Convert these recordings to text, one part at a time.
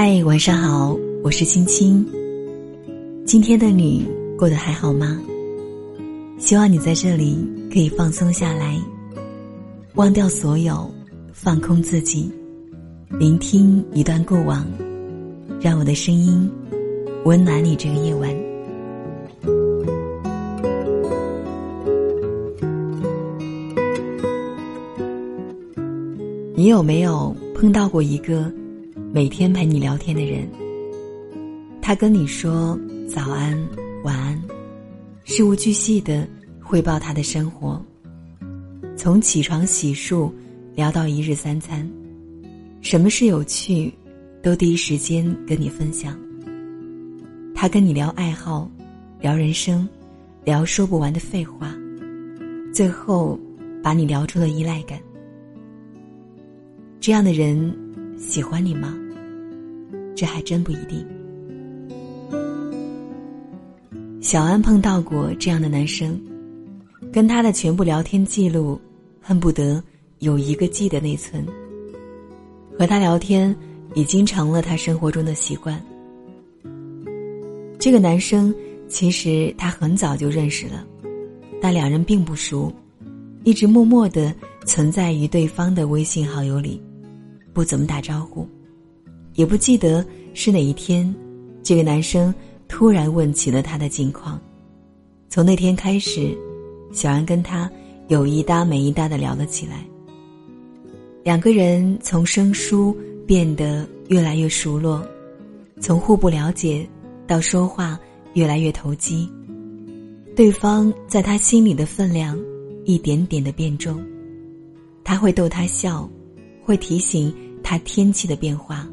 嗨，晚上好，我是青青。今天的你过得还好吗？希望你在这里可以放松下来，忘掉所有，放空自己，聆听一段过往，让我的声音温暖你这个夜晚。你有没有碰到过一个？每天陪你聊天的人，他跟你说早安、晚安，事无巨细的汇报他的生活，从起床洗漱聊到一日三餐，什么事有趣，都第一时间跟你分享。他跟你聊爱好，聊人生，聊说不完的废话，最后把你聊出了依赖感。这样的人。喜欢你吗？这还真不一定。小安碰到过这样的男生，跟他的全部聊天记录，恨不得有一个 G 的内存。和他聊天已经成了他生活中的习惯。这个男生其实他很早就认识了，但两人并不熟，一直默默的存在于对方的微信好友里。不怎么打招呼，也不记得是哪一天，这个男生突然问起了他的近况。从那天开始，小安跟他有一搭没一搭的聊了起来。两个人从生疏变得越来越熟络，从互不了解到说话越来越投机，对方在他心里的分量一点点的变重。他会逗他笑，会提醒。他天气的变化，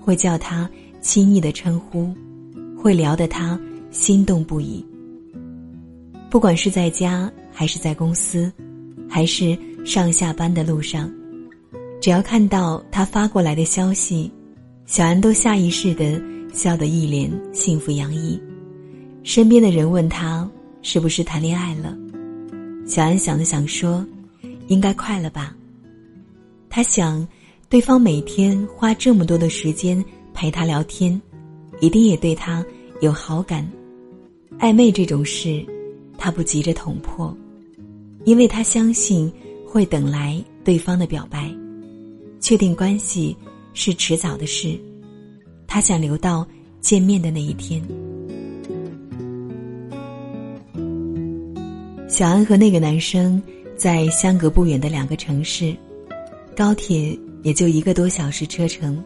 会叫他亲昵的称呼，会聊得他心动不已。不管是在家还是在公司，还是上下班的路上，只要看到他发过来的消息，小安都下意识的笑得一脸幸福洋溢。身边的人问他是不是谈恋爱了，小安想了想说：“应该快了吧。”他想。对方每天花这么多的时间陪他聊天，一定也对他有好感。暧昧这种事，他不急着捅破，因为他相信会等来对方的表白。确定关系是迟早的事，他想留到见面的那一天。小安和那个男生在相隔不远的两个城市，高铁。也就一个多小时车程，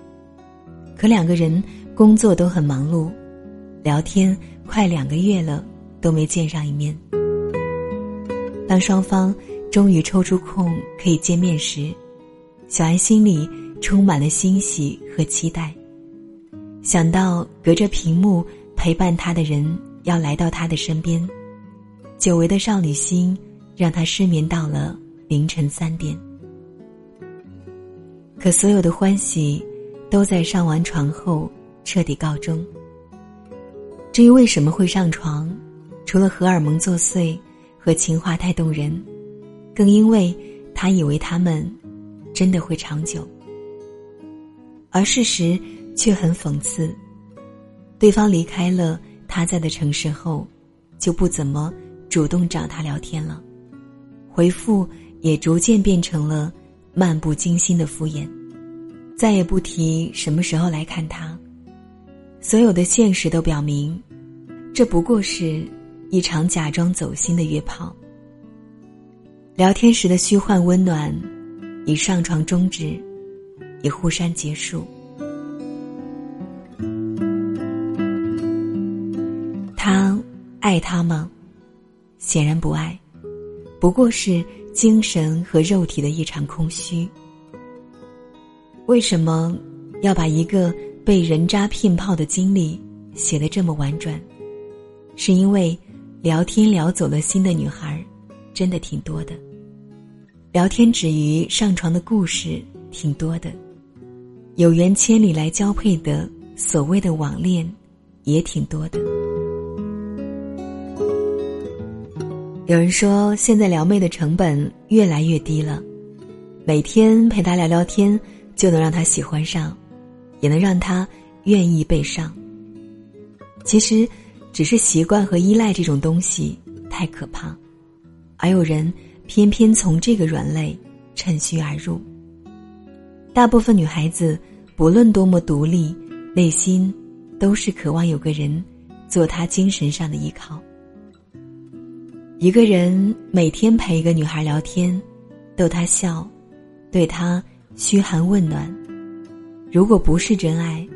可两个人工作都很忙碌，聊天快两个月了都没见上一面。当双方终于抽出空可以见面时，小安心里充满了欣喜和期待。想到隔着屏幕陪伴他的人要来到他的身边，久违的少女心让他失眠到了凌晨三点。可所有的欢喜，都在上完床后彻底告终。至于为什么会上床，除了荷尔蒙作祟和情话太动人，更因为他以为他们真的会长久。而事实却很讽刺，对方离开了他在的城市后，就不怎么主动找他聊天了，回复也逐渐变成了。漫不经心的敷衍，再也不提什么时候来看他。所有的现实都表明，这不过是一场假装走心的约炮。聊天时的虚幻温暖，以上床终止，以互删结束。他爱他吗？显然不爱，不过是。精神和肉体的一场空虚。为什么要把一个被人渣骗炮的经历写得这么婉转？是因为聊天聊走了心的女孩，真的挺多的。聊天止于上床的故事挺多的，有缘千里来交配的所谓的网恋，也挺多的。有人说，现在撩妹的成本越来越低了，每天陪他聊聊天就能让他喜欢上，也能让他愿意被上。其实，只是习惯和依赖这种东西太可怕，而有人偏偏从这个软肋趁虚而入。大部分女孩子，不论多么独立，内心都是渴望有个人做她精神上的依靠。一个人每天陪一个女孩聊天，逗她笑，对她嘘寒问暖，如果不是真爱，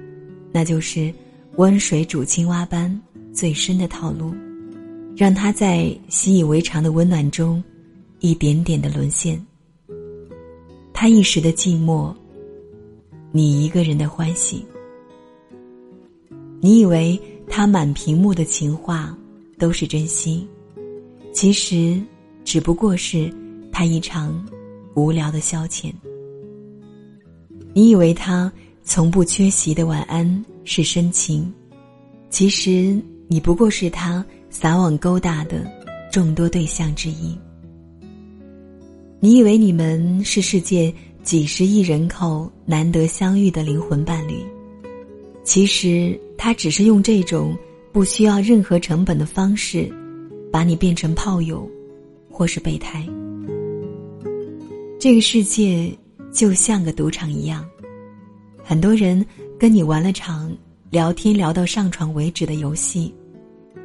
那就是温水煮青蛙般最深的套路，让她在习以为常的温暖中，一点点的沦陷。他一时的寂寞，你一个人的欢喜。你以为他满屏幕的情话都是真心？其实，只不过是他一场无聊的消遣。你以为他从不缺席的晚安是深情，其实你不过是他撒网勾搭的众多对象之一。你以为你们是世界几十亿人口难得相遇的灵魂伴侣，其实他只是用这种不需要任何成本的方式。把你变成炮友，或是备胎。这个世界就像个赌场一样，很多人跟你玩了场聊天聊到上床为止的游戏，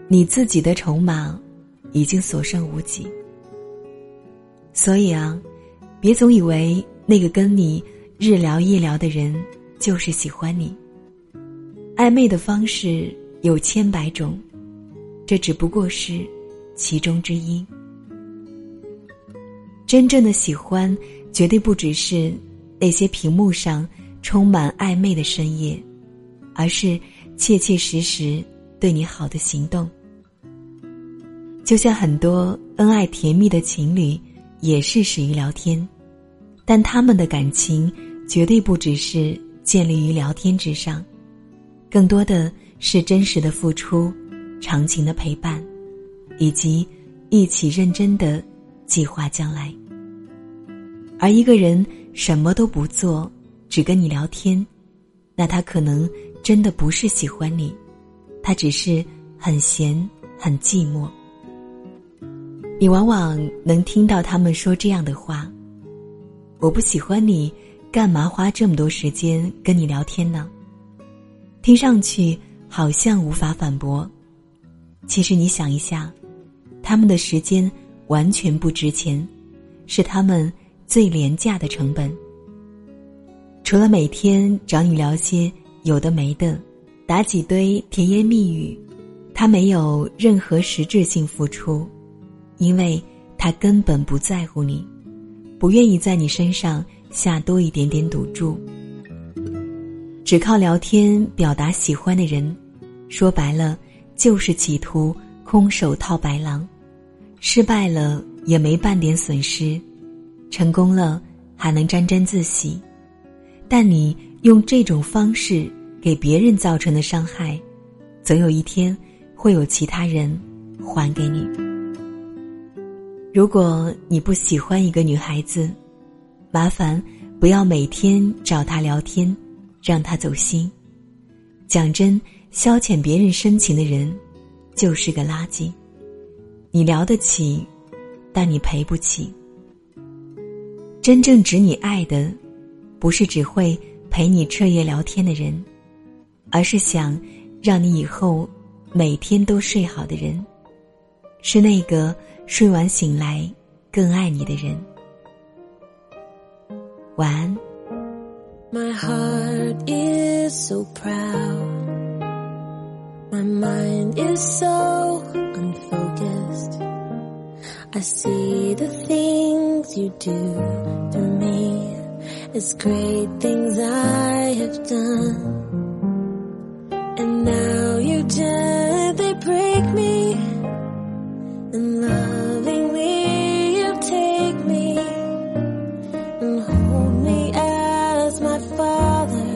你自己的筹码已经所剩无几。所以啊，别总以为那个跟你日聊夜聊的人就是喜欢你。暧昧的方式有千百种，这只不过是。其中之一，真正的喜欢，绝对不只是那些屏幕上充满暧昧的深夜，而是切切实实对你好的行动。就像很多恩爱甜蜜的情侣，也是始于聊天，但他们的感情绝对不只是建立于聊天之上，更多的是真实的付出，长情的陪伴。以及一起认真的计划将来。而一个人什么都不做，只跟你聊天，那他可能真的不是喜欢你，他只是很闲很寂寞。你往往能听到他们说这样的话：“我不喜欢你，干嘛花这么多时间跟你聊天呢？”听上去好像无法反驳，其实你想一下。他们的时间完全不值钱，是他们最廉价的成本。除了每天找你聊些有的没的，打几堆甜言蜜语，他没有任何实质性付出，因为他根本不在乎你，不愿意在你身上下多一点点赌注。只靠聊天表达喜欢的人，说白了就是企图空手套白狼。失败了也没半点损失，成功了还能沾沾自喜，但你用这种方式给别人造成的伤害，总有一天会有其他人还给你。如果你不喜欢一个女孩子，麻烦不要每天找她聊天，让她走心。讲真，消遣别人深情的人，就是个垃圾。你聊得起，但你赔不起。真正值你爱的，不是只会陪你彻夜聊天的人，而是想让你以后每天都睡好的人，是那个睡完醒来更爱你的人。晚安。My heart is so proud. My mind is so. I see the things you do to me as great things I have done. And now you gently break me. And lovingly you take me. And hold me as my father.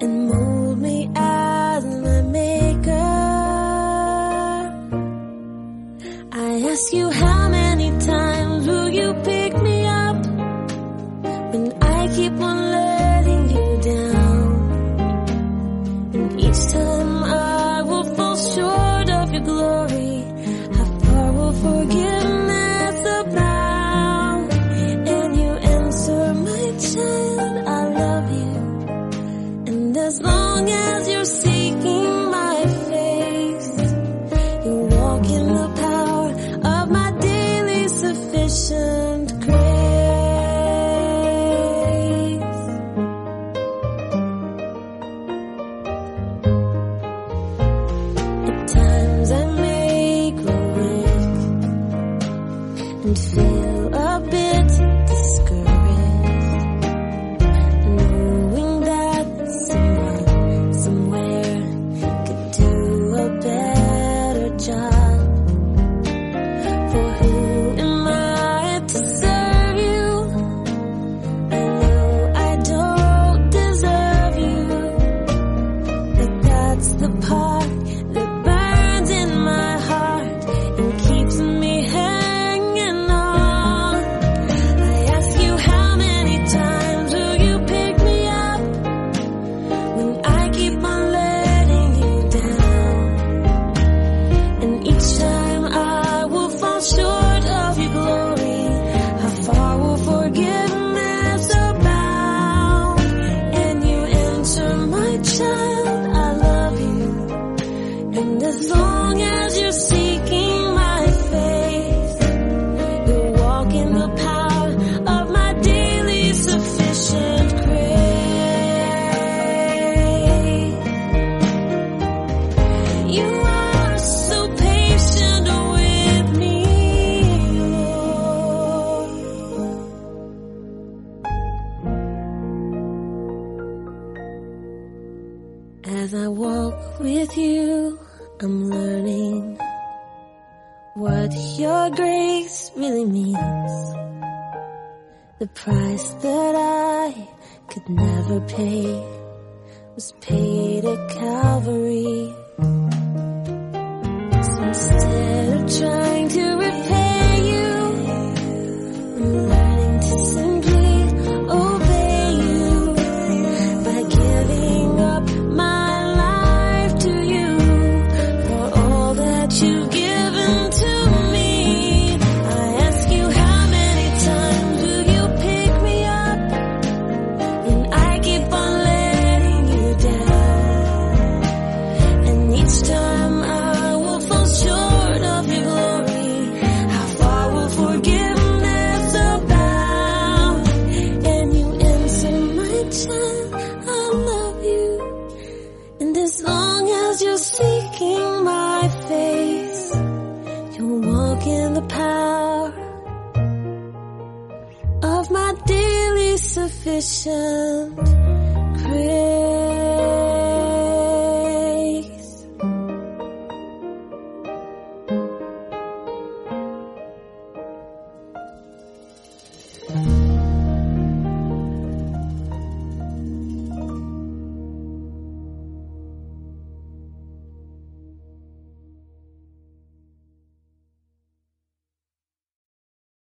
And you how and feel As I walk with you, I'm learning what your grace really means. The price that I could never pay was paid at Calvary. So instead of trying thank you.